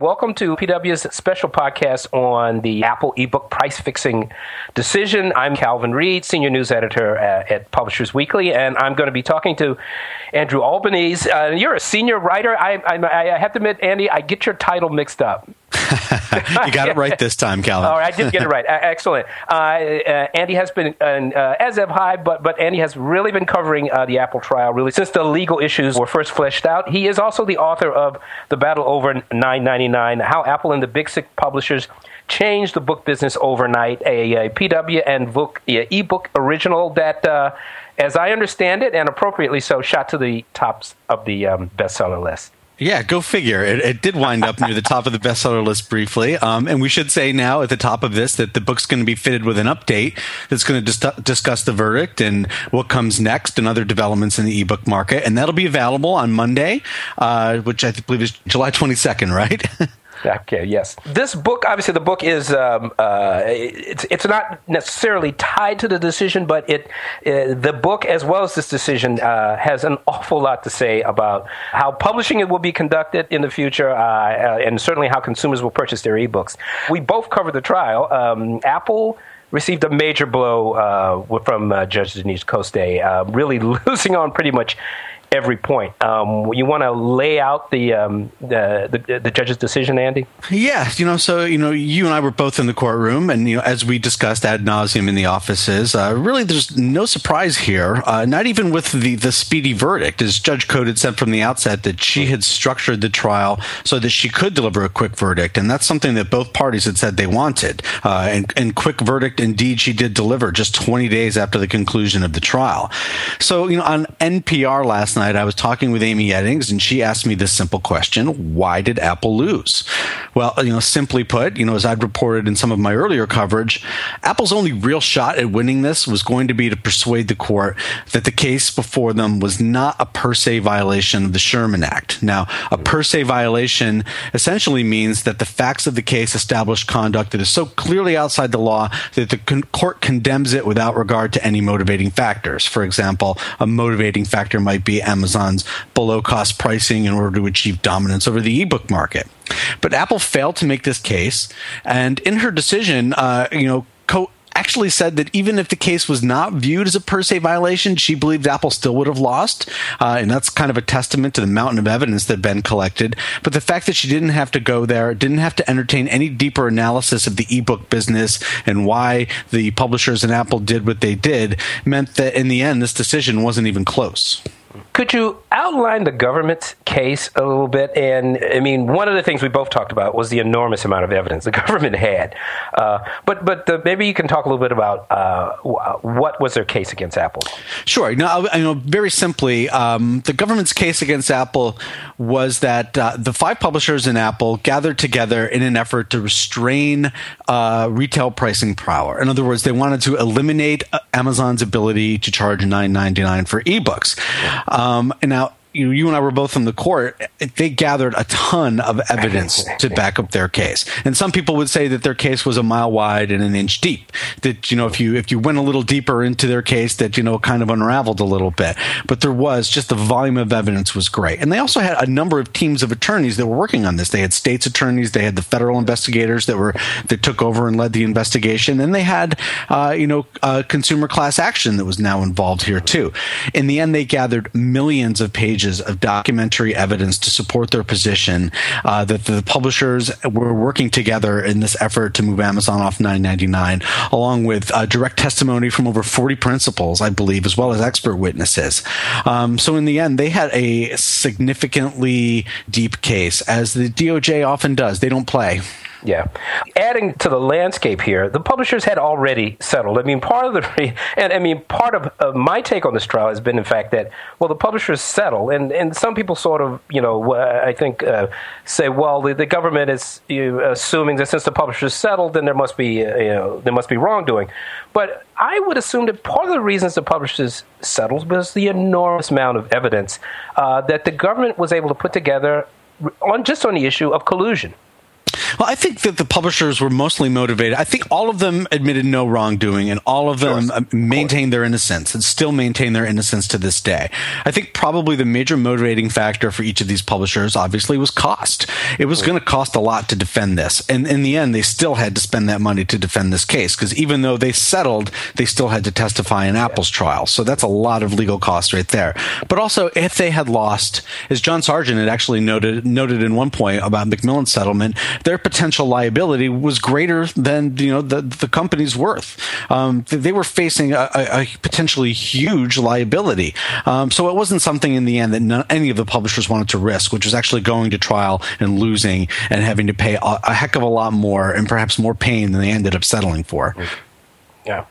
Welcome to PW's special podcast on the Apple ebook price fixing decision. I'm Calvin Reid, senior news editor at, at Publishers Weekly, and I'm going to be talking to Andrew Albanese. Uh, you're a senior writer. I, I, I, have to admit, Andy, I get your title mixed up. you got it right this time, Calvin. All right, I did get it right. Excellent. Uh, uh, Andy has been, uh, as have I, but, but Andy has really been covering uh, the Apple trial really since the legal issues were first fleshed out. He is also the author of The Battle Over 999 how Apple and the big six publishers changed the book business overnight. A, a PW and book, ebook original that, uh, as I understand it, and appropriately so, shot to the tops of the um, bestseller list. Yeah, go figure. It, it, did wind up near the top of the bestseller list briefly. Um, and we should say now at the top of this that the book's going to be fitted with an update that's going to dis- discuss the verdict and what comes next and other developments in the ebook market. And that'll be available on Monday, uh, which I believe is July 22nd, right? Okay. Yes. This book, obviously, the book is um, uh, it's it's not necessarily tied to the decision, but it uh, the book as well as this decision uh, has an awful lot to say about how publishing it will be conducted in the future, uh, uh, and certainly how consumers will purchase their ebooks. We both covered the trial. Um, Apple received a major blow uh, from uh, Judge Denise Cote, uh, really losing on pretty much every point. Um, you want to lay out the, um, the, the the judge's decision, Andy? Yes, you know, so you know, you and I were both in the courtroom, and you know, as we discussed ad nauseum in the offices, uh, really, there's no surprise here. Uh, not even with the the speedy verdict, as Judge Cote had said from the outset that she had structured the trial so that she could deliver a quick verdict, and that's something that both parties had said they wanted. Uh, and, and quick verdict, indeed, she did deliver just 20 days after the conclusion of the trial. So, you know, on NPR last night, I was talking with Amy Eddings, and she asked me this simple question: Why did Apple lose? Well, you know, simply put, you know, as I'd reported in some of my earlier coverage, Apple's only real shot at winning this was going to be to persuade the court that the case before them was not a per se violation of the Sherman Act. Now, a per se violation essentially means that the facts of the case establish conduct that is so clearly outside the law that the con- court condemns it without regard to any motivating factors. For example, a motivating factor might be Amazon's below cost pricing in order to achieve dominance over the ebook market. But Apple failed to make this case, and in her decision, uh, you know, Cote actually said that even if the case was not viewed as a per se violation, she believed Apple still would have lost. Uh, and that's kind of a testament to the mountain of evidence that Ben collected. But the fact that she didn't have to go there, didn't have to entertain any deeper analysis of the ebook business and why the publishers and Apple did what they did, meant that in the end, this decision wasn't even close. Could you outline the government's case a little bit? And I mean, one of the things we both talked about was the enormous amount of evidence the government had. Uh, but but the, maybe you can talk a little bit about uh, what was their case against Apple. Sure. Now, you know, very simply, um, the government's case against Apple was that uh, the five publishers in Apple gathered together in an effort to restrain uh, retail pricing power. In other words, they wanted to eliminate uh, Amazon's ability to charge nine ninety nine for ebooks. Um, and now you, you and I were both in the court, they gathered a ton of evidence to back up their case. And some people would say that their case was a mile wide and an inch deep. That you know, if you if you went a little deeper into their case, that you know, kind of unraveled a little bit. But there was just the volume of evidence was great. And they also had a number of teams of attorneys that were working on this. They had states attorneys, they had the federal investigators that were that took over and led the investigation, and they had uh, you know consumer class action that was now involved here too. In the end, they gathered millions of pages pages of documentary evidence to support their position uh, that the publishers were working together in this effort to move Amazon off 9.99, along with uh, direct testimony from over 40 principals, I believe, as well as expert witnesses. Um, so in the end, they had a significantly deep case, as the DOJ often does. They don't play. Yeah. Adding to the landscape here, the publishers had already settled. I mean, part of the, and I mean, part of, of my take on this trial has been, in fact, that, well, the publishers settle. And, and some people sort of, you know, I think, uh, say, well, the, the government is you, assuming that since the publishers settled, then there must be, uh, you know, there must be wrongdoing. But I would assume that part of the reasons the publishers settled was the enormous amount of evidence uh, that the government was able to put together on just on the issue of collusion. Well, I think that the publishers were mostly motivated. I think all of them admitted no wrongdoing and all of them uh, maintained their innocence and still maintain their innocence to this day. I think probably the major motivating factor for each of these publishers obviously was cost. It was going to cost a lot to defend this. And in the end, they still had to spend that money to defend this case because even though they settled, they still had to testify in Apple's trial. So that's a lot of legal costs right there. But also, if they had lost, as John Sargent had actually noted, noted in one point about Macmillan's settlement, their potential liability was greater than you know the, the company's worth. Um, they were facing a, a, potentially huge liability. Um, so it wasn't something in the end that none, any of the publishers wanted to risk, which was actually going to trial and losing and having to pay a, a heck of a lot more and perhaps more pain than they ended up settling for. Yeah.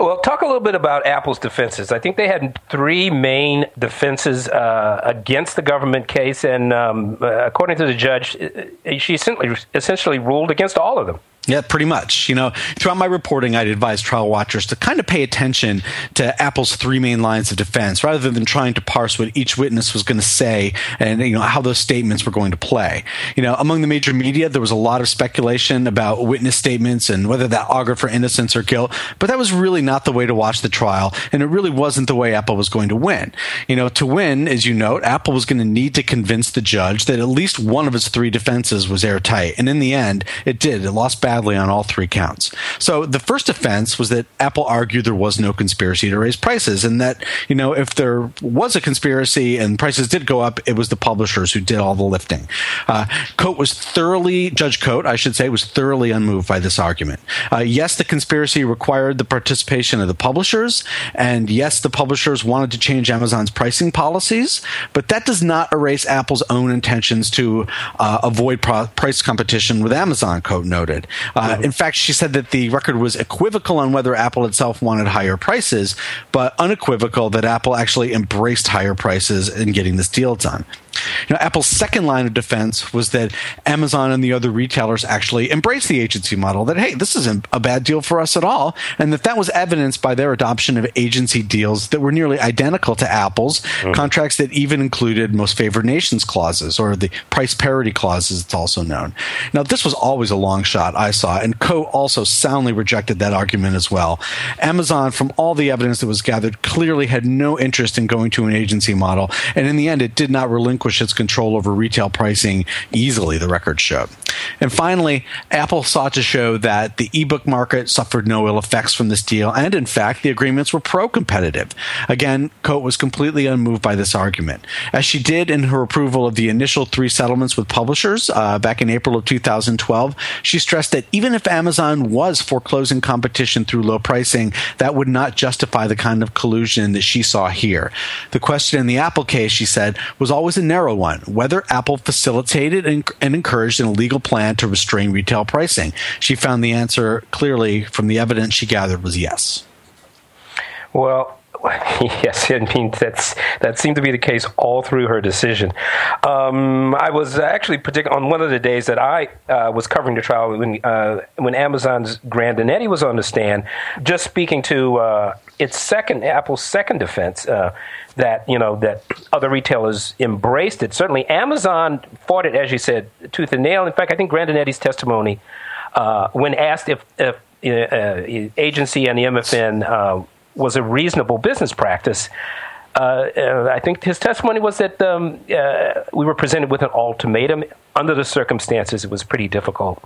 Well, talk a little bit about Apple's defenses. I think they had three main defenses uh, against the government case, and um, uh, according to the judge, uh, she essentially, essentially ruled against all of them. Yeah, pretty much. You know, throughout my reporting, I'd advise trial watchers to kind of pay attention to Apple's three main lines of defense rather than trying to parse what each witness was going to say and, you know, how those statements were going to play. You know, among the major media, there was a lot of speculation about witness statements and whether that augured for innocence or guilt, but that was really not the way to watch the trial, and it really wasn't the way Apple was going to win. You know, to win, as you note, Apple was going to need to convince the judge that at least one of its three defenses was airtight, and in the end, it did. It lost badly badly on all three counts. So the first offense was that Apple argued there was no conspiracy to raise prices, and that you know if there was a conspiracy and prices did go up, it was the publishers who did all the lifting. Uh, Cote was thoroughly Judge Cote, I should say, was thoroughly unmoved by this argument. Uh, yes, the conspiracy required the participation of the publishers, and yes, the publishers wanted to change Amazon's pricing policies, but that does not erase Apple's own intentions to uh, avoid pro- price competition with Amazon. Cote noted. Uh, mm-hmm. In fact, she said that the record was equivocal on whether Apple itself wanted higher prices, but unequivocal that Apple actually embraced higher prices in getting this deal done. You know, Apple's second line of defense was that Amazon and the other retailers actually embraced the agency model. That hey, this isn't a bad deal for us at all, and that that was evidenced by their adoption of agency deals that were nearly identical to Apple's mm. contracts that even included most favored nations clauses or the price parity clauses. It's also known. Now, this was always a long shot. I saw, and Cote also soundly rejected that argument as well. Amazon, from all the evidence that was gathered, clearly had no interest in going to an agency model, and in the end, it did not relinquish its control over retail pricing easily, the records showed. And finally, Apple sought to show that the ebook market suffered no ill effects from this deal, and in fact, the agreements were pro competitive. Again, Cote was completely unmoved by this argument. As she did in her approval of the initial three settlements with publishers uh, back in April of 2012, she stressed that even if Amazon was foreclosing competition through low pricing, that would not justify the kind of collusion that she saw here. The question in the Apple case, she said, was always a narrow one whether Apple facilitated and encouraged an illegal plan to restrain retail pricing. She found the answer clearly from the evidence she gathered was yes. Well, yes, I mean that's that seemed to be the case all through her decision. Um, I was actually particular on one of the days that I uh, was covering the trial when uh, when Amazon's Grandinetti was on the stand, just speaking to uh, its second Apple's second defense uh, that you know that other retailers embraced it. Certainly, Amazon fought it, as you said, tooth and nail. In fact, I think Grandinetti's testimony, uh, when asked if, if uh, agency and the MFN uh, was a reasonable business practice. Uh, uh, I think his testimony was that um, we were presented with an ultimatum. Under the circumstances, it was pretty difficult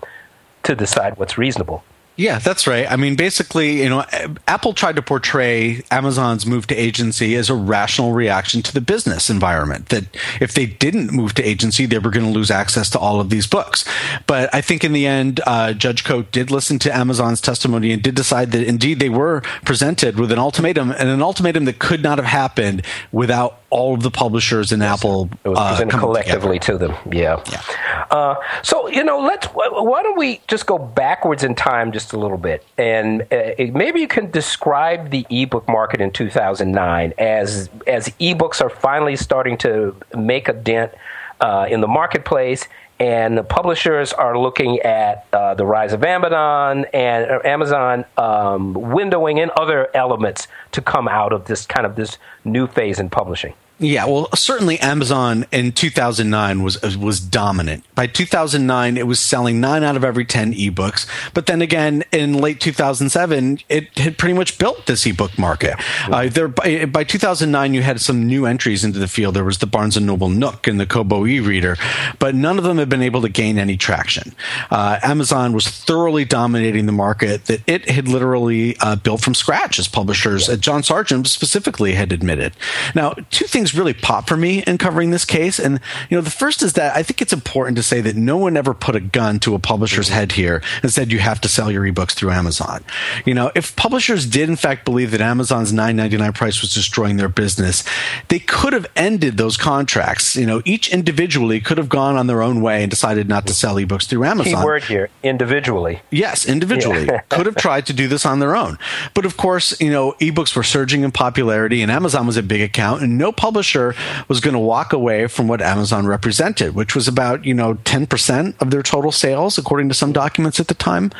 to decide what's reasonable. Yeah, that's right. I mean, basically, you know, Apple tried to portray Amazon's move to agency as a rational reaction to the business environment. That if they didn't move to agency, they were going to lose access to all of these books. But I think in the end, uh, Judge Cote did listen to Amazon's testimony and did decide that indeed they were presented with an ultimatum, and an ultimatum that could not have happened without all of the publishers in yes, Apple it was uh, collectively together. to them. Yeah. yeah. Uh, so you know, let's. Why don't we just go backwards in time just a little bit, and uh, maybe you can describe the ebook market in 2009 as as ebooks are finally starting to make a dent uh, in the marketplace. And the publishers are looking at uh, the rise of Amazon and uh, Amazon um, windowing and other elements to come out of this kind of this new phase in publishing. Yeah, well, certainly Amazon in 2009 was was dominant. By 2009, it was selling nine out of every 10 ebooks. But then again, in late 2007, it had pretty much built this ebook market. Yeah. Uh, there, by, by, 2009, you had some new entries into the field. There was the Barnes and Noble Nook and the Kobo e-reader, but none of them had been able to gain any traction. Uh, Amazon was thoroughly dominating the market that it had literally uh, built from scratch, as publishers, yeah. John Sargent specifically had admitted. Now, two things really pop for me in covering this case. And, you know, the first is that I think it's important to say that no one ever put a gun to a publisher's mm-hmm. head here and said you have to sell your ebooks through Amazon. You know, if publishers did in fact believe that Amazon's 9.99 price was destroying their business, they could have ended those contracts. You know, each individually could have gone on their own way and decided not to sell ebooks through Amazon. Key word here, individually. Yes, individually. Yeah. could have tried to do this on their own. But of course, you know, ebooks were surging in popularity and Amazon was a big account and no publisher publisher was going to walk away from what Amazon represented, which was about you know ten percent of their total sales, according to some documents at the time.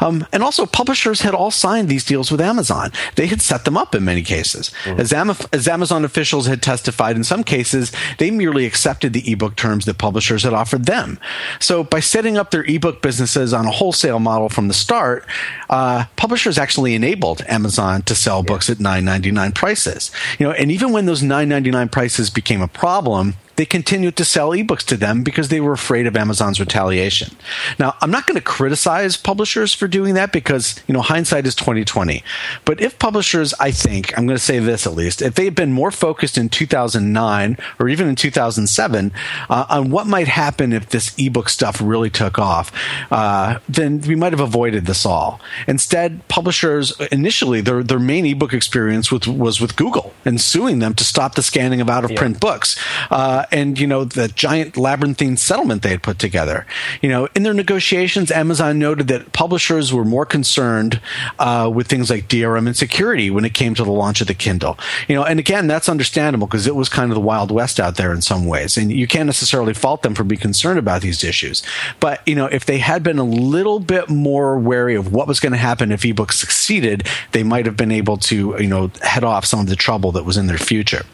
Um, and also, publishers had all signed these deals with Amazon. They had set them up in many cases, mm-hmm. as, Am- as Amazon officials had testified. In some cases, they merely accepted the ebook terms that publishers had offered them. So, by setting up their ebook businesses on a wholesale model from the start, uh, publishers actually enabled Amazon to sell yeah. books at nine ninety nine prices. You know, and even when those nine ninety nine prices became a problem, they continued to sell ebooks to them because they were afraid of Amazon's retaliation. Now, I'm not going to criticize publishers for doing that because, you know, hindsight is 2020. But if publishers, I think, I'm going to say this at least, if they had been more focused in 2009 or even in 2007 uh, on what might happen if this ebook stuff really took off, uh, then we might have avoided this all. Instead, publishers initially their their main ebook experience with, was with Google and suing them to stop the scanning of out of print yeah. books. Uh, and you know the giant labyrinthine settlement they had put together. You know, in their negotiations, Amazon noted that publishers were more concerned uh, with things like DRM and security when it came to the launch of the Kindle. You know, and again, that's understandable because it was kind of the wild west out there in some ways, and you can't necessarily fault them for being concerned about these issues. But you know, if they had been a little bit more wary of what was going to happen if ebooks succeeded, they might have been able to you know head off some of the trouble that was in their future.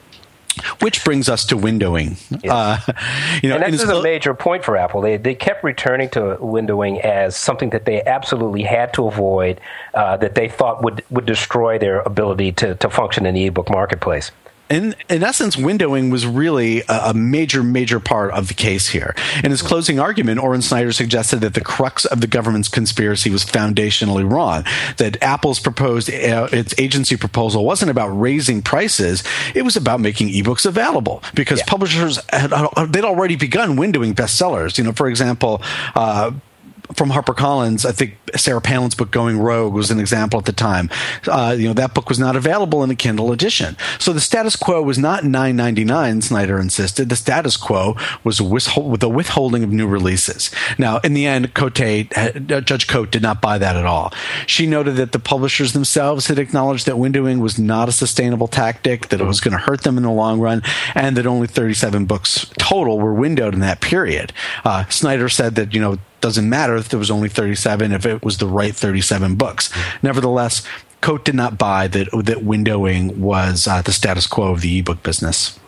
Which brings us to windowing. Yes. Uh, you know, and this is a major point for Apple. They they kept returning to windowing as something that they absolutely had to avoid, uh, that they thought would would destroy their ability to to function in the ebook marketplace in, in essence, windowing was really a, a, major, major part of the case here. In his closing argument, Orin Snyder suggested that the crux of the government's conspiracy was foundationally wrong. That Apple's proposed, uh, its agency proposal wasn't about raising prices; it was about making ebooks available because yeah. publishers had they'd already begun windowing bestsellers. You know, for example. Uh, from HarperCollins, I think Sarah Palin's book Going Rogue was an example at the time. Uh, you know, that book was not available in a Kindle edition. So the status quo was not 9.99, Snyder insisted. The status quo was with the withholding of new releases. Now, in the end, Cote, uh, Judge Cote did not buy that at all. She noted that the publishers themselves had acknowledged that windowing was not a sustainable tactic, that it was going to hurt them in the long run, and that only 37 books total were windowed in that period. Uh, Snyder said that, you know, doesn't matter if there was only 37 if it was the right 37 books. Nevertheless, Cote did not buy that that windowing was uh, the status quo of the ebook business.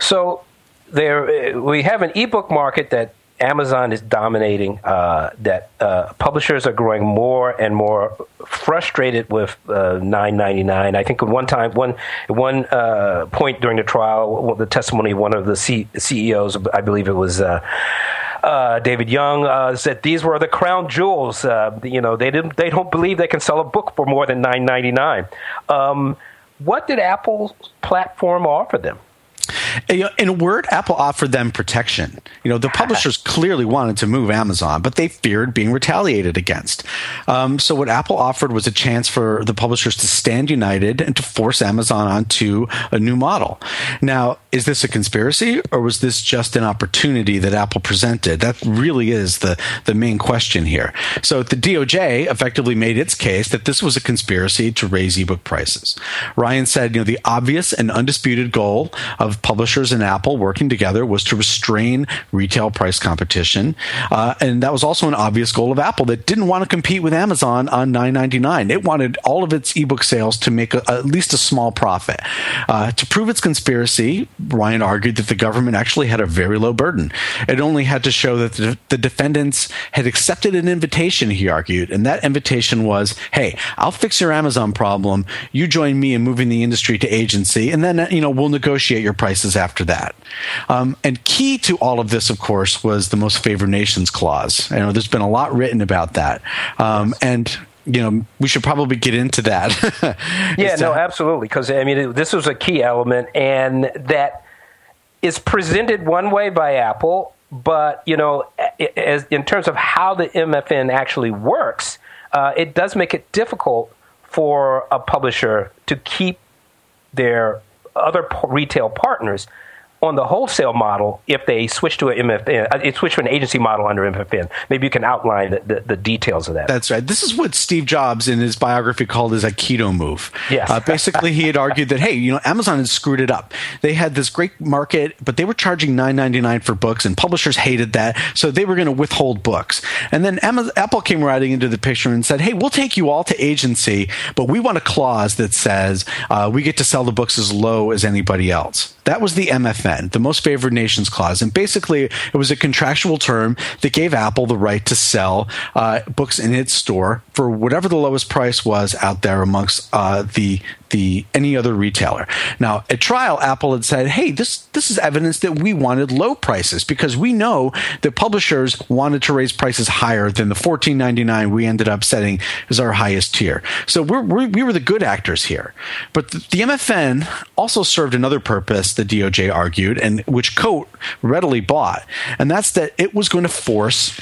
So there, we have an ebook market that Amazon is dominating. Uh, that uh, publishers are growing more and more frustrated with uh, 9.99. I think at one time, one one uh, point during the trial, the testimony of one of the C- CEOs, I believe it was uh, uh, David Young uh, said these were the crown jewels. Uh, you know, they didn't, they don't believe they can sell a book for more than nine ninety nine. Um, what did Apple's platform offer them? In a word, Apple offered them protection. You know, the publishers clearly wanted to move Amazon, but they feared being retaliated against. Um, so what Apple offered was a chance for the publishers to stand united and to force Amazon onto a new model. Now, is this a conspiracy or was this just an opportunity that Apple presented? That really is the, the main question here. So the DOJ effectively made its case that this was a conspiracy to raise ebook prices. Ryan said, you know, the obvious and undisputed goal of publishers publishers and Apple working together was to restrain retail price competition, uh, and that was also an obvious goal of Apple that didn't want to compete with Amazon on 9.99. It wanted all of its ebook sales to make a, at least a small profit. Uh, to prove its conspiracy, Ryan argued that the government actually had a very low burden. It only had to show that the, the defendants had accepted an invitation. He argued, and that invitation was, "Hey, I'll fix your Amazon problem. You join me in moving the industry to agency, and then you know we'll negotiate your prices after that." Um, and key to all of this, of course, was the most favored nations clause. You know, there's been a lot written about that, um, and you know, we should probably get into that. yeah, no, absolutely. Because, I mean, this was a key element, and that is presented one way by Apple, but, you know, as, in terms of how the MFN actually works, uh, it does make it difficult for a publisher to keep their other retail partners on the wholesale model if they switch to an MFN, uh, switch to an agency model under MFN. Maybe you can outline the, the, the, details of that. That's right. This is what Steve Jobs in his biography called his Aikido move. Yes. Uh, basically, he had argued that hey, you know, Amazon had screwed it up. They had this great market, but they were charging nine ninety nine for books, and publishers hated that, so they were going to withhold books. And then Amazon, Apple came riding into the picture and said, hey, we'll take you all to agency, but we want a clause that says uh, we get to sell the books as low as anybody else. That was the MFN, the Most Favored Nations Clause. And basically, it was a contractual term that gave Apple the right to sell uh, books in its store for whatever the lowest price was out there amongst uh, the the any other retailer. Now, at trial, Apple had said, "Hey, this this is evidence that we wanted low prices because we know that publishers wanted to raise prices higher than the fourteen ninety nine we ended up setting as our highest tier. So we're, we're, we were the good actors here. But the, the MFN also served another purpose, the DOJ argued, and which Cote readily bought, and that's that it was going to force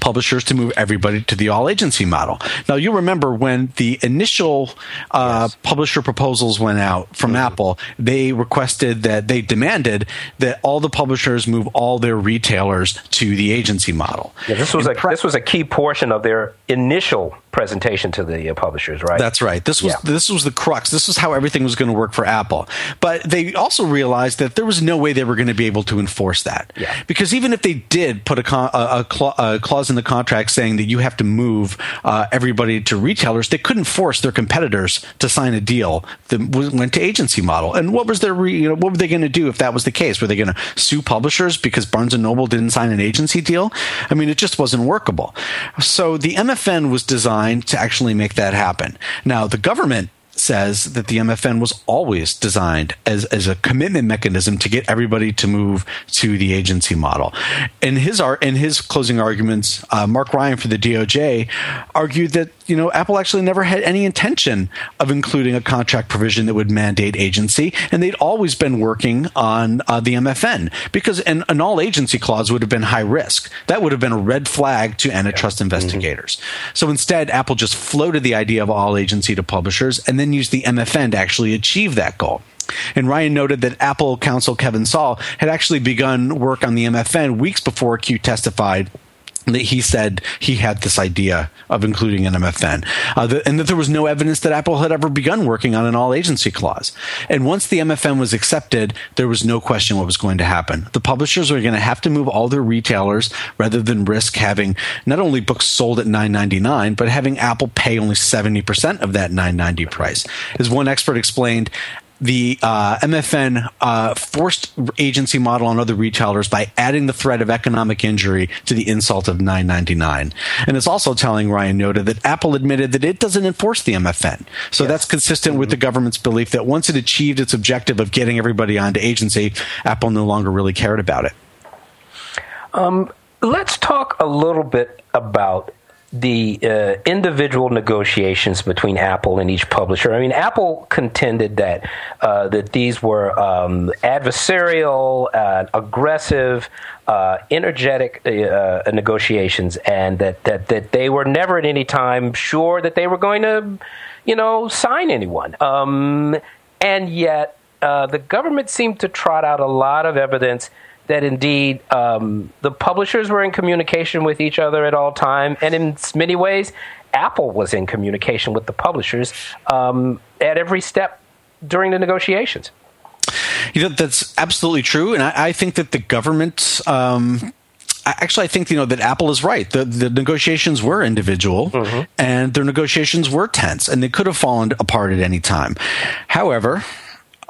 publishers to move everybody to the all agency model. Now, you remember when the initial uh, yes. publisher proposals went out from mm-hmm. Apple, they requested that they demanded that all the publishers move all their retailers to the agency model. Yeah, this was a pre- this was a key portion of their initial presentation to the uh, publishers, right? That's right. This was yeah. this was the crux. This was how everything was going to work for Apple. But they also realized that there was no way they were going to be able to enforce that. Yeah. Because even if they did put a, con- a, a, a clause in the contract saying that you have to move uh, everybody to retailers, they couldn't force their competitors to sign a deal that went to agency model. And what was their re- you know what were they going to do if that was the case? Were they going to sue publishers because Barnes and Noble didn't sign an agency deal? I mean, it just wasn't workable. So the MFN was designed designed to actually make that happen. Now, the government says that the MFN was always designed as, as a commitment mechanism to get everybody to move to the agency model. In his art, in his closing arguments, uh, Mark Ryan for the DOJ argued that you know Apple actually never had any intention of including a contract provision that would mandate agency, and they'd always been working on uh, the MFN because an, an, all agency clause would have been high risk. That would have been a red flag to antitrust yeah. investigators. Mm-hmm. So instead, Apple just floated the idea of all agency to publishers, and then used the MFN to actually achieve that goal. And Ryan noted that Apple counsel Kevin Saul had actually begun work on the MFN weeks before Cue testified that he said he had this idea of including an MFN, uh, the, and that there was no evidence that Apple had ever begun working on an all agency clause. And once the MFN was accepted, there was no question what was going to happen. The publishers were going to have to move all their retailers rather than risk having not only books sold at 9.99, but having Apple pay only 70% of that 9.90 price. As one expert explained, the uh, MFN uh, forced agency model on other retailers by adding the threat of economic injury to the insult of 9.99. And it's also telling Ryan noted that Apple admitted that it doesn't enforce the MFN. So yes. that's consistent mm-hmm. with the government's belief that once it achieved its objective of getting everybody onto agency, Apple no longer really cared about it. Um, let's talk a little bit about the uh, individual negotiations between Apple and each publisher. I mean, Apple contended that uh, that these were um, adversarial, uh, aggressive, uh, energetic uh, negotiations, and that, that that they were never at any time sure that they were going to, you know, sign anyone. Um, and yet, uh, the government seemed to trot out a lot of evidence that indeed um, the publishers were in communication with each other at all time, and in many ways, Apple was in communication with the publishers um, at every step during the negotiations. You know, that's absolutely true. And I, I think that the government, um, actually, I think you know that Apple is right. The the negotiations were individual, mm-hmm. and their negotiations were tense, and they could have fallen apart at any time. However,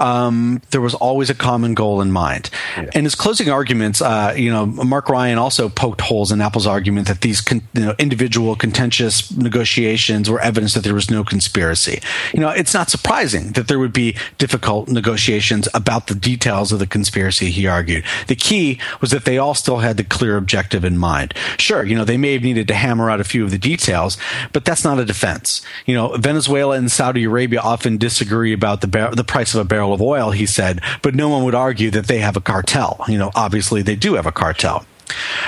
um, there was always a common goal in mind. Yeah. In his closing arguments, uh, you know, Mark Ryan also poked holes in Apple's argument that these con- you know, individual contentious negotiations were evidence that there was no conspiracy. You know, it's not surprising that there would be difficult negotiations about the details of the conspiracy. He argued the key was that they all still had the clear objective in mind. Sure, you know, they may have needed to hammer out a few of the details, but that's not a defense. You know, Venezuela and Saudi Arabia often disagree about the bar- the price of a barrel of oil, he said, but no one would argue that they have a cartel. You know, obviously they do have a cartel.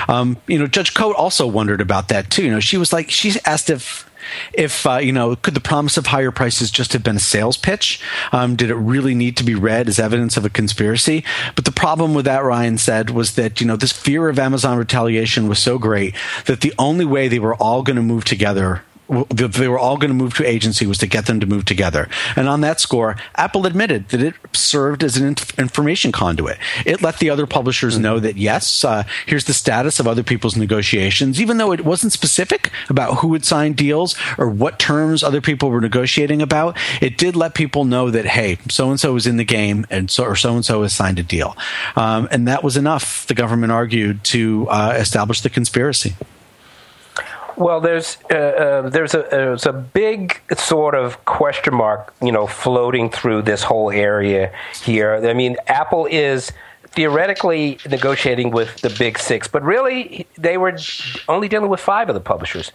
Um, you know, Judge Cote also wondered about that too. You know, she was like, she asked if if uh, you know could the promise of higher prices just have been a sales pitch um, did it really need to be read as evidence of a conspiracy but the problem with that ryan said was that you know this fear of amazon retaliation was so great that the only way they were all going to move together they were all going to move to agency was to get them to move together. And on that score, Apple admitted that it served as an information conduit. It let the other publishers know that yes, uh, here's the status of other people's negotiations, even though it wasn't specific about who had signed deals or what terms other people were negotiating about. It did let people know that hey, so and so was in the game, and so or so and so has signed a deal, um, and that was enough. The government argued to uh, establish the conspiracy. Well, there's uh, uh, there's a there's a big sort of question mark, you know, floating through this whole area here. I mean, Apple is theoretically negotiating with the big six, but really they were only dealing with five of the publishers.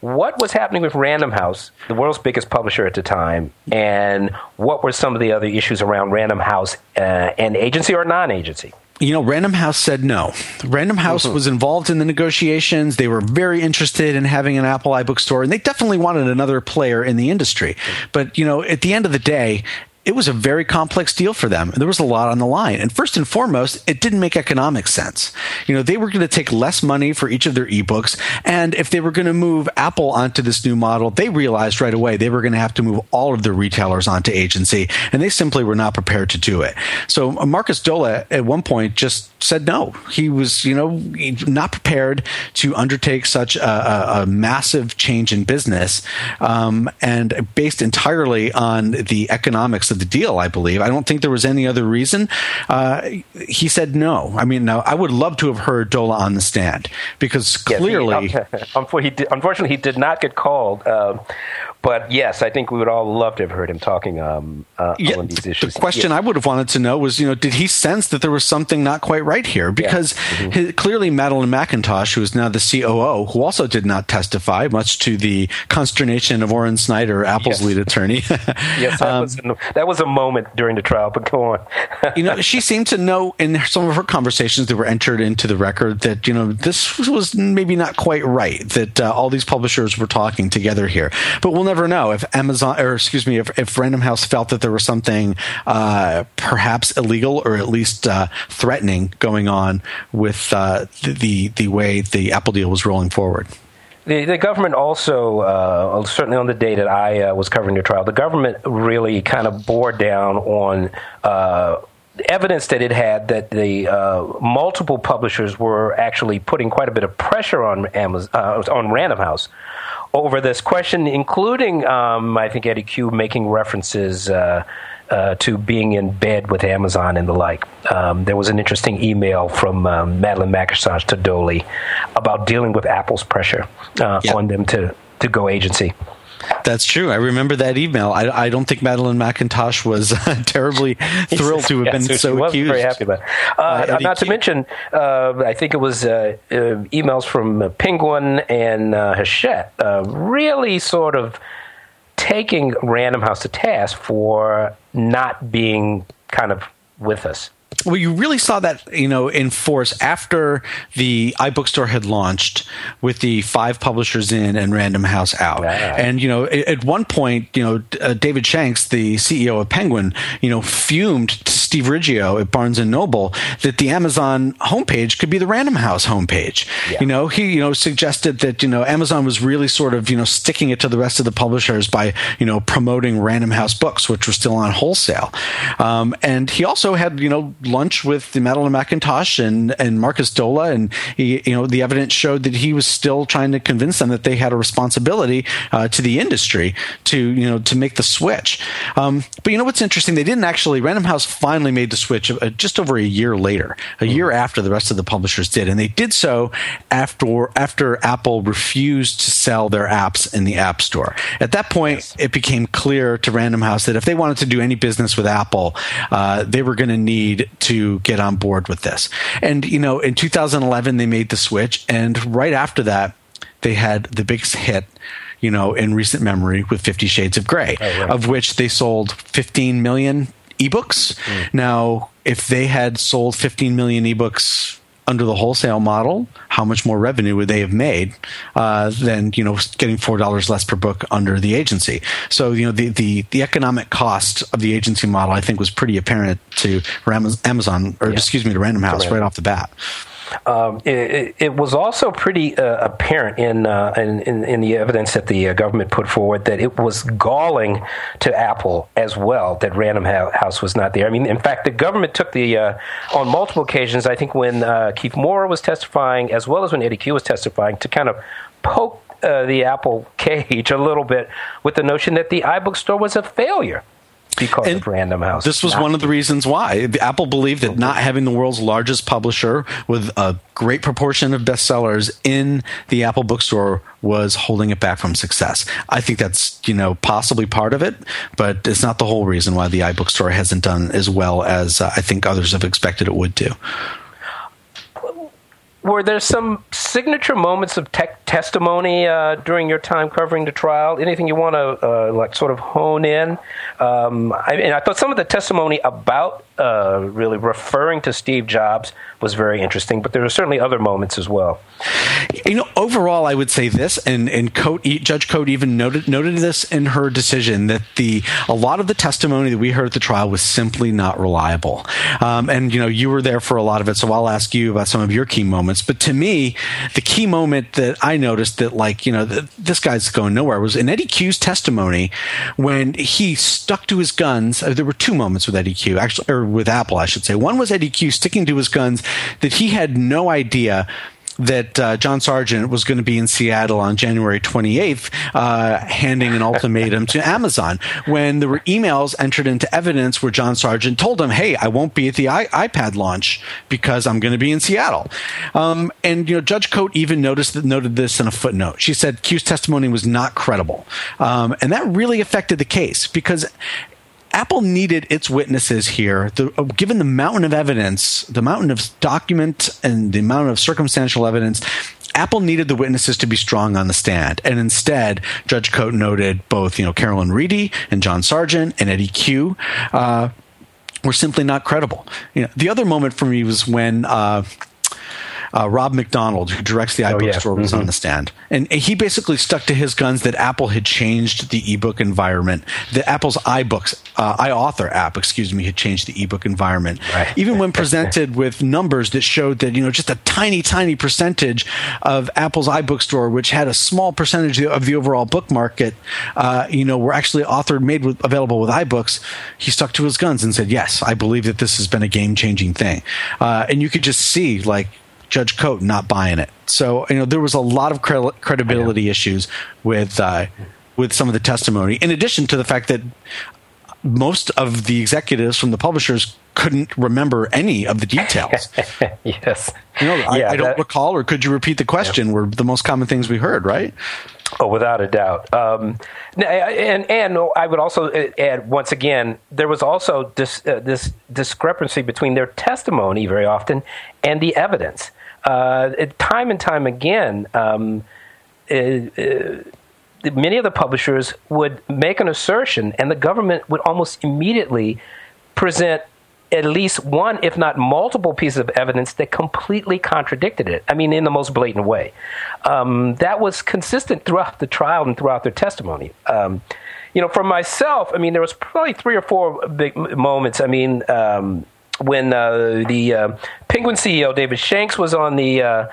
What was happening with Random House, the world's biggest publisher at the time, and what were some of the other issues around Random House uh, and agency or non-agency? You know, Random House said no. Random House mm-hmm. was involved in the negotiations. They were very interested in having an Apple iBook store, and they definitely wanted another player in the industry. But, you know, at the end of the day, it was a very complex deal for them. There was a lot on the line. And first and foremost, it didn't make economic sense. You know, they were going to take less money for each of their ebooks. And if they were going to move Apple onto this new model, they realized right away they were going to have to move all of their retailers onto agency. And they simply were not prepared to do it. So uh, Markus Dohle at one point just said no. He was, you know, not prepared to undertake such a, a, a massive change in business um, and based entirely on the economics of the deal, I believe. I don't think there was any other reason. Uh, he said no. I mean, now I would love to have heard Dohle on the stand because clearly, yes, he, he did, unfortunately, he did not get called. Uh, but yes, I think we would all love to have heard him talking um, uh, yeah, on these issues. The question yeah. I would have wanted to know was, you know, did he sense that there was something not quite right here? Because yeah. mm-hmm. his, clearly Madeline McIntosh, who is now the COO, who also did not testify, much to the consternation of Orin Snyder, Apple's yes. lead attorney. yes, that, um, was, that was a moment during the trial. But go on. you know, she seemed to know in some of her conversations that were entered into the record that you know this was maybe not quite right. That uh, all these publishers were talking together here, but we'll never know if Amazon or excuse me, if, if Random House felt that there was something uh, perhaps illegal or at least uh, threatening going on with uh, the the way the Apple deal was rolling forward. The, the, government also, uh, certainly on the day that I uh, was covering the trial, the government really kind of bore down on uh, evidence that it had that the uh, multiple publishers were actually putting quite a bit of pressure on Amazon, uh, on Random House over this question, including, um, I think, Eddy Cue making references uh, uh, to being in bed with Amazon and the like. Um, there was an interesting email from um, Madeline McIntosh to Dohle about dealing with Apple's pressure uh, yep. on them to, to go agency. That's true. I remember that email. I, I don't think Madeline McIntosh was uh, terribly thrilled to have yeah, been so, so accused. Very happy about. Uh, uh, not to mention, uh, I think it was uh, uh, emails from Penguin and Hachette, really sort of taking Random House to task for not being kind of with us well, you really saw that, you know, in force after the iBookstore had launched with the five publishers in and Random House out. And, you know, at one point, you know, uh, David Shanks, the CEO of Penguin, you know, fumed to Steve Riggio at Barnes and Noble that the Amazon homepage could be the Random House homepage. Yeah. You know, he, you know, suggested that, you know, Amazon was really sort of, you know, sticking it to the rest of the publishers by, you know, promoting Random House books, which were still on wholesale. Um, and he also had, you know, lunch with the Madeline McIntosh and, and Markus Dohle, and he, you know the evidence showed that he was still trying to convince them that they had a responsibility uh, to the industry to you know to make the switch. Um, but you know what's interesting? They didn't actually. Random House finally made the switch uh, just over a year later, a year mm-hmm. after the rest of the publishers did, and they did so after after Apple refused to sell their apps in the App Store. At that point, yes. it became clear to Random House that if they wanted to do any business with Apple, uh, they were going to need to get on board with this. And, you know, in 2011, they made the switch. And right after that, they had the biggest hit you know, in recent memory with Fifty Shades of Grey, oh, right. of which they sold 15 million ebooks. Mm. Now, if they had sold 15 million ebooks under the wholesale model, how much more revenue would they have made uh, than you know getting four dollars less per book under the agency? So you know the, the the economic cost of the agency model, I think, was pretty apparent to Amazon or yeah. excuse me to Random House right off the bat. Um, it, it, was also pretty uh, apparent in, uh, in, in, in, the evidence that the uh, government put forward that it was galling to Apple as well that Random House was not there. I mean, in fact, the government took the uh, on multiple occasions. I think when uh, Keith Moore was testifying, as well as when Eddy Cue was testifying, to kind of poke uh, the Apple cage a little bit with the notion that the iBook store was a failure because and of Random House. This was one of the reasons why Apple believed that not having the world's largest publisher with a great proportion of bestsellers in the Apple bookstore was holding it back from success. I think that's, you know, possibly part of it, but it's not the whole reason why the iBookstore hasn't done as well as uh, I think others have expected it would do were there some signature moments of te- testimony uh, during your time covering the trial? Anything you want to uh, like sort of hone in? Um, I, and I thought some of the testimony about uh, really referring to Steve Jobs was very interesting, but there were certainly other moments as well. You know, overall, I would say this, and and Cote, Judge Cote even noted noted this in her decision that the a lot of the testimony that we heard at the trial was simply not reliable. Um, and you know, you were there for a lot of it, so I'll ask you about some of your key moments. But to me, the key moment that I noticed that like you know the, this guy's going nowhere was in Eddy Cue's testimony when he stuck to his guns. Uh, there were two moments with Eddy Cue, actually, or with Apple, I should say. One was Eddy Cue sticking to his guns that he had no idea that uh, John Sargent was going to be in Seattle on January 28th, uh, handing an ultimatum to Amazon. When there were emails entered into evidence where John Sargent told him, "Hey, I won't be at the I- iPad launch because I'm going to be in Seattle." Um, and you know, Judge Cote even noticed that, noted this in a footnote. She said Cue's testimony was not credible, um, and that really affected the case because Apple needed its witnesses here, the, uh, given the mountain of evidence, the mountain of document and the amount of circumstantial evidence. Apple needed the witnesses to be strong on the stand, and instead, Judge Cote noted both, you know, Carolyn Reidy and John Sargent and Eddy Cue. uh, were simply not credible. You know, the other moment for me was when. Uh, uh, Rob McDonald, who directs the iBook oh, yeah. store, was mm-hmm. on the stand, and he basically stuck to his guns that Apple had changed the ebook environment. That Apple's iBooks, uh, iAuthor app, excuse me, had changed the ebook environment. Right. Even when presented with numbers that showed that you know just a tiny, tiny percentage of Apple's iBook store, which had a small percentage of the overall book market, uh, you know, were actually authored, made with, available with iBooks. He stuck to his guns and said, "Yes, I believe that this has been a game changing thing," uh, and you could just see like Judge Cote not buying it. So you know there was a lot of cre- credibility issues with uh, with some of the testimony. In addition to the fact that most of the executives from the publishers couldn't remember any of the details. yes. You know, I, yeah, I don't that, recall, or could you repeat the question? Yeah. Were the most common things we heard, right? Oh, without a doubt. Um, and and I would also add once again, there was also this uh, this discrepancy between their testimony very often and the evidence uh, time and time again, um, uh, uh, many of the publishers would make an assertion, and the government would almost immediately present at least one, if not multiple pieces of evidence that completely contradicted it. I mean, in the most blatant way. Um, that was consistent throughout the trial and throughout their testimony. Um, you know, for myself, I mean, there was probably three or four big moments. I mean, um, when uh, the uh, Penguin CEO David Shanks was on the uh,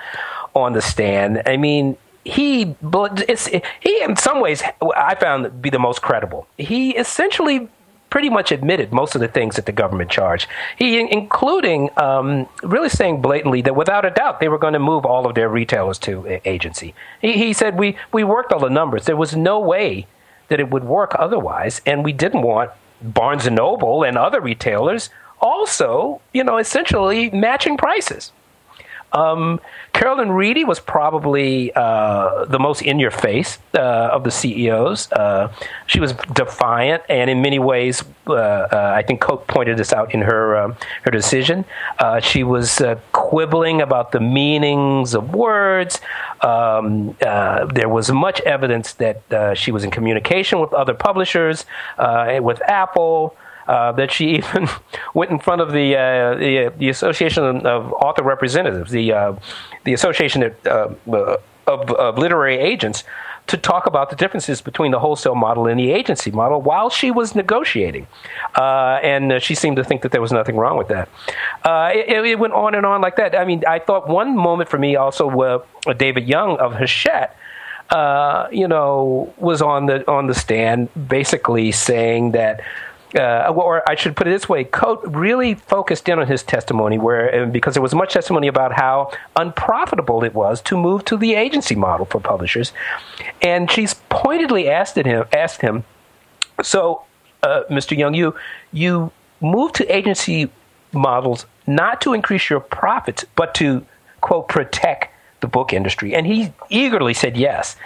on the stand, I mean, he it's he in some ways I found be the most credible. He essentially pretty much admitted most of the things that the government charged. He, including um, really saying blatantly that without a doubt they were going to move all of their retailers to agency. He, he said we we worked all the numbers. There was no way that it would work otherwise, and we didn't want Barnes and Noble and other retailers also, you know, essentially matching prices. Um, Carolyn Reidy was probably uh, the most in your face uh, of the CEOs. Uh, she was defiant, and in many ways, uh, uh, I think Cote pointed this out in her um, her decision. Uh, she was quibbling about the meanings of words. Um, there was much evidence that she was in communication with other publishers, with Apple uh, that she even went in front of the uh, the, the, Association of Author Representatives, the uh, the Association of, uh, of, of literary agents, to talk about the differences between the wholesale model and the agency model while she was negotiating. Uh, and uh, she seemed to think that there was nothing wrong with that. Uh, it, it, went on and on like that. I mean, I thought one moment for me also, uh, David Young of Hachette. Uh, you know, was on the on the stand, basically saying that uh, or I should put it this way, Cote really focused in on his testimony, where because there was much testimony about how unprofitable it was to move to the agency model for publishers, and she's pointedly asked him, asked him, so, uh, Mr. Young, you you moved to agency models not to increase your profits, but to quote protect the book industry, and he eagerly said yes.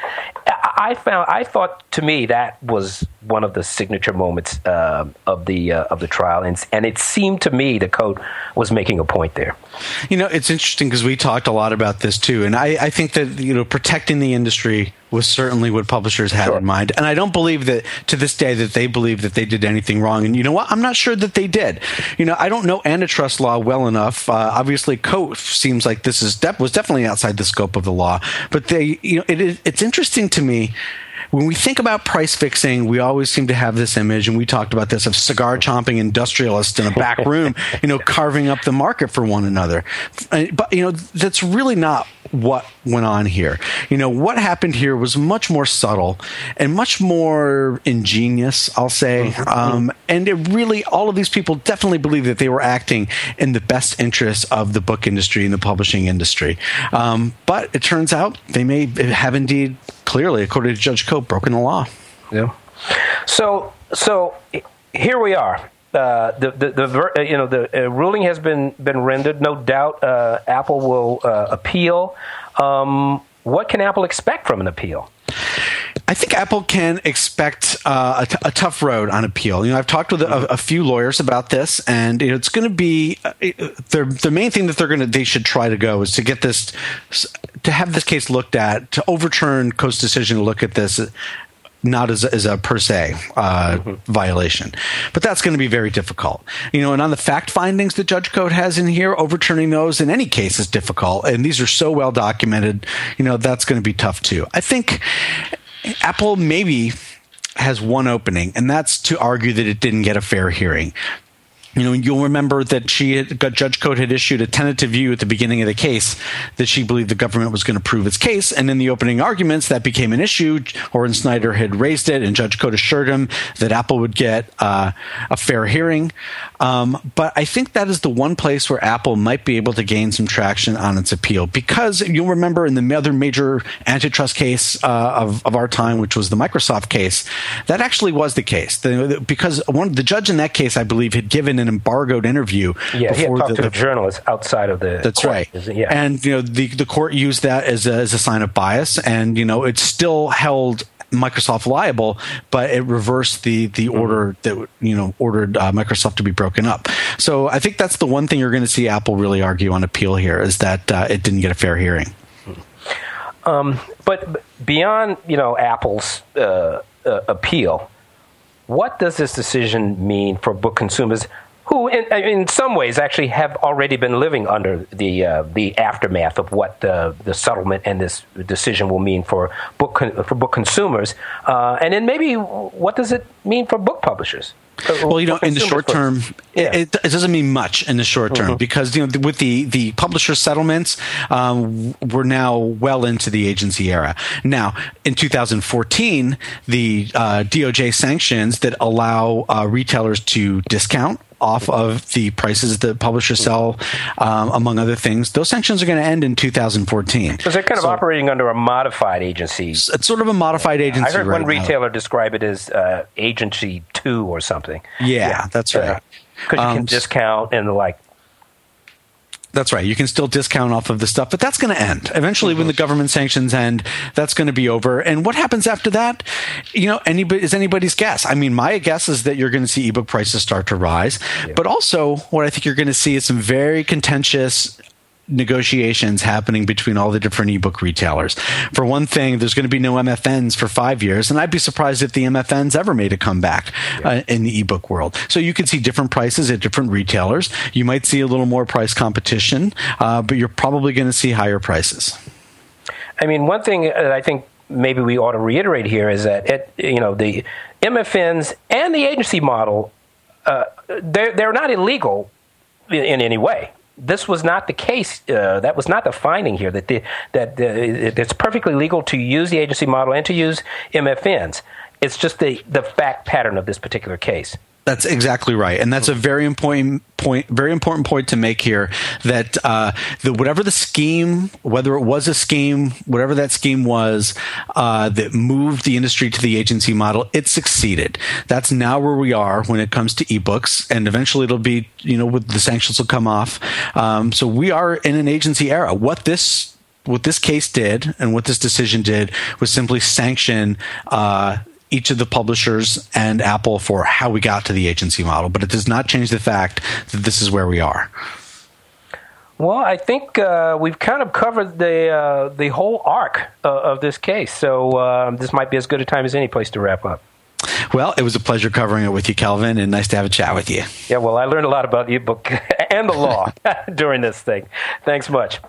I found I thought to me that was one of the signature moments uh, of the uh, of the trial, and and it seemed to me the Cote was making a point there. You know, it's interesting because we talked a lot about this too, and I, I think that you know protecting the industry was certainly what publishers had sure. in mind. And I don't believe that to this day that they believe that they did anything wrong. And you know what? I'm not sure that they did. You know, I don't know antitrust law well enough. Uh, obviously, Cote seems like this is de- was definitely outside the scope of the law. But they, you know, it is, it's interesting to me when we think about price fixing, we always seem to have this image, and we talked about this of cigar chomping industrialists in a back room, you know, carving up the market for one another. But you know, that's really not what went on here. You know, what happened here was much more subtle and much more ingenious, I'll say. Mm-hmm. Um, and it really, all of these people definitely believe that they were acting in the best interests of the book industry and the publishing industry. Um, but it turns out they may have indeed, clearly, according to Judge Cote, broken the law. Yeah. So, so here we are. Uh, the, the, the, uh, you know the uh, ruling has been been rendered. No doubt, uh, Apple will uh, appeal. Um, what can Apple expect from an appeal? I think Apple can expect uh, a, t- a tough road on appeal. You know, I've talked with a, a few lawyers about this, and you know, it's going to be uh, the main thing that they're going to they should try to go is to get this to have this case looked at to overturn Cote's decision to look at this not as a, as a per se uh, mm-hmm. violation. But that's going to be very difficult. You know, and on the fact findings that Judge Cote has in here, overturning those in any case is difficult. And these are so well documented, you know, that's going to be tough too. I think Apple maybe has one opening, and that's to argue that it didn't get a fair hearing you know, you'll remember that she had, Judge Cote had issued a tentative view at the beginning of the case that she believed the government was going to prove its case. And in the opening arguments, that became an issue. Orin Snyder had raised it, and Judge Cote assured him that Apple would get uh, a fair hearing. Um, but I think that is the one place where Apple might be able to gain some traction on its appeal because you'll remember in the other major antitrust case uh, of, of our time, which was the Microsoft case, that actually was the case. The, because one the judge in that case, I believe, had given an embargoed interview. Yeah, he had talked the, to the, the journalist outside of the. That's court. right. Yeah. And you know the the court used that as a, as a sign of bias, and you know it still held Microsoft liable, but it reversed the the mm-hmm. order that you know ordered uh, Microsoft to be broken up. So I think that's the one thing you're going to see Apple really argue on appeal here is that uh, it didn't get a fair hearing. Um, but beyond you know Apple's uh, uh appeal, what does this decision mean for book consumers? Who, in, in some ways, actually have already been living under the uh, the aftermath of what the, the settlement and this decision will mean for book con- for book consumers, uh, and then maybe what does it mean for book publishers? well, you know, in the short term, yeah. it, it, doesn't mean much in the short term mm-hmm. because you know with the the publisher settlements, um, we're now well into the agency era. Now, in 2014, the uh, DOJ sanctions that allow uh, retailers to discount off of the prices that publishers sell, um, among other things. Those sanctions are going to end in 2014. So they're kind of operating under a modified agency. It's sort of a modified agency. I heard right one retailer now. describe it as uh, Agency Two or something. Yeah, yeah. that's right. Because you can um, discount and the like that's right. You can still discount off of the stuff, but that's going to end. Eventually, when the government sanctions end, that's going to be over. And what happens after that? You know, anybody is anybody's guess. I mean, my guess is that you're going to see ebook prices start to rise, yeah. but also what I think you're going to see is some very contentious negotiations happening between all the different ebook retailers. For one thing, there's going to be no MFNs for five years, and I'd be surprised if the MFNs ever made a comeback uh, in the ebook world. So you could see different prices at different retailers. You might see a little more price competition, uh, but you're probably going to see higher prices. I mean, one thing that I think maybe we ought to reiterate here is that it, you know the MFNs and the agency model uh, they're they're not illegal in, in any way this was not the case. Uh, that was not the finding here. That the, that the, it's perfectly legal to use the agency model and to use MFNs. It's just the the fact pattern of this particular case. That's exactly right, and that's a very important point. Very important point to make here. That uh, the, whatever the scheme, whether it was a scheme, whatever that scheme was, uh, that moved the industry to the agency model, it succeeded. That's now where we are when it comes to ebooks, and eventually it'll be, you know, with the sanctions will come off. Um, so we are in an agency era. What this what this case did and what this decision did was simply sanction uh, each of the publishers and Apple for how we got to the agency model, but it does not change the fact that this is where we are. Well, I think uh, we've kind of covered the uh, the whole arc uh, of this case, so um, this might be as good a time as any place to wrap up. Well, it was a pleasure covering it with you, Calvin, and nice to have a chat with you. Yeah, well, I learned a lot about the book and the law during this thing. Thanks much.